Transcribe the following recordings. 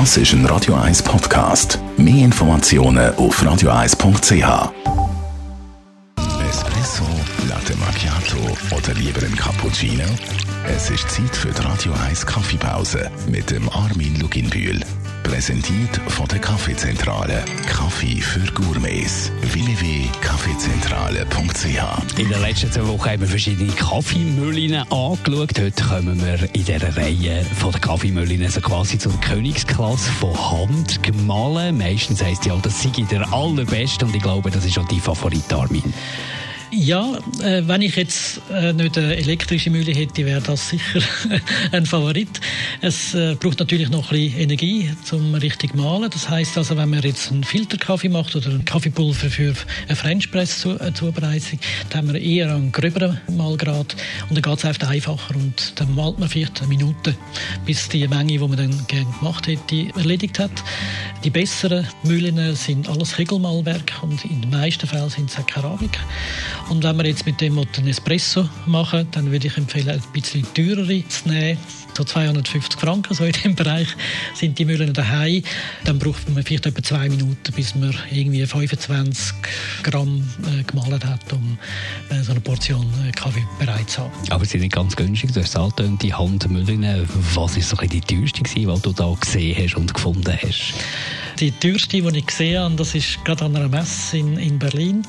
Das ist ein Radio 1 Podcast. Mehr Informationen auf radio1.ch. Espresso, Latte Macchiato oder lieber ein Cappuccino? Es ist Zeit für die Radio 1 Kaffeepause mit dem Armin Luginbühl. Präsentiert von der Kaffeezentrale. Kaffee für Gourmets. www.kaffeezentrale.ch In den letzten zwei Wochen haben wir verschiedene Kaffeemühlen angeschaut. Heute kommen wir in dieser Reihe von den Kaffeemühlen also quasi zur Königsklasse von Hand gemahlen. Meistens heisst ja, das sei der allerbeste und ich glaube, das ist auch die Favorit, Armin. Ja, äh, wenn ich jetzt äh, nicht eine elektrische Mühle hätte, wäre das sicher ein Favorit. Es äh, braucht natürlich noch ein bisschen Energie zum richtig mahlen. Das heißt also, wenn man jetzt einen Filterkaffee macht oder einen Kaffeepulver für eine French Press Zubereitung, dann haben wir eher einen gröberen Mahlgrad und dann geht es einfach einfacher und dann malt man vielleicht eine Minute, bis die Menge, die man dann gerne gemacht hätte, erledigt hat. Die besseren Mühlen sind alles Regelmalwerk und in den meisten Fällen sind es Keramik. Und wenn wir jetzt mit dem einen Espresso machen, dann würde ich empfehlen, ein bisschen teurere zu nehmen. So 250 Franken, so in dem Bereich, sind die Mühlen daheim. Dann braucht man vielleicht etwa zwei Minuten, bis man irgendwie 25 Gramm äh, gemahlen hat, um äh, so eine Portion äh, Kaffee bereit zu haben. Aber sie sind ganz günstig. Du hast gesagt, die Handmühlen. Was ist so die teuerste die du da gesehen hast und gefunden hast? Die teuerste, die ich gesehen habe, das ist gerade an einer Messe in, in Berlin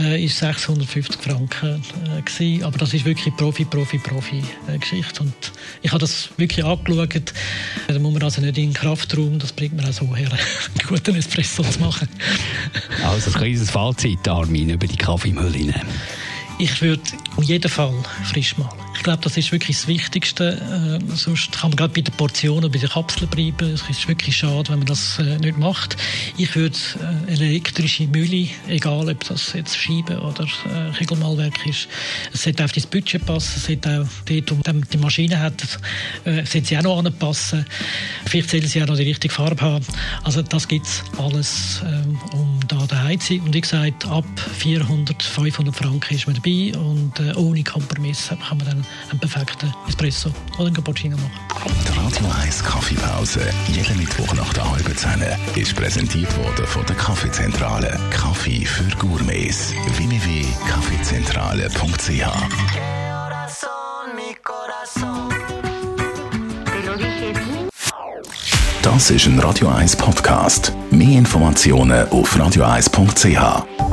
äh, ist 650 Franken äh, gewesen. aber das ist wirklich Profi, Profi, Profi äh, und ich habe das wirklich angeschaut. Da muss man also nicht in den Kraftraum, das bringt man auch so her, einen guten Espresso zu machen. Also ein kleines Fazit, Armin, über die Kaffeemühlen. Ich würde auf jeden Fall frisch malen. Ich glaube, das ist wirklich das Wichtigste. Äh, sonst kann man gerade bei den Portionen, bei den Kapseln bleiben. Es ist wirklich schade, wenn man das äh, nicht macht. Ich würde äh, eine elektrische Mühle, egal ob das jetzt Scheibe oder äh, Regelmalwerk ist, es sollte auf das Budget passen. Es sollte auch dort, wo die Maschine hat, äh, sollte sie auch noch anpassen. Vielleicht sollen sie auch noch die richtige Farbe haben. Also das gibt es alles, äh, um da daheim zu sein. Und wie gesagt, ab 400, 500 Franken ist man dabei und äh, ohne Kompromisse kann man dann einen perfekten Espresso oder einen Cappuccino machen. Die Radio 1 Kaffeepause, jeden Mittwoch nach der halben Zehn, ist präsentiert worden von der Kaffeezentrale. Kaffee für Gourmets. www.kaffeezentrale.ch Das ist ein Radio 1 Podcast. Mehr Informationen auf radio1.ch.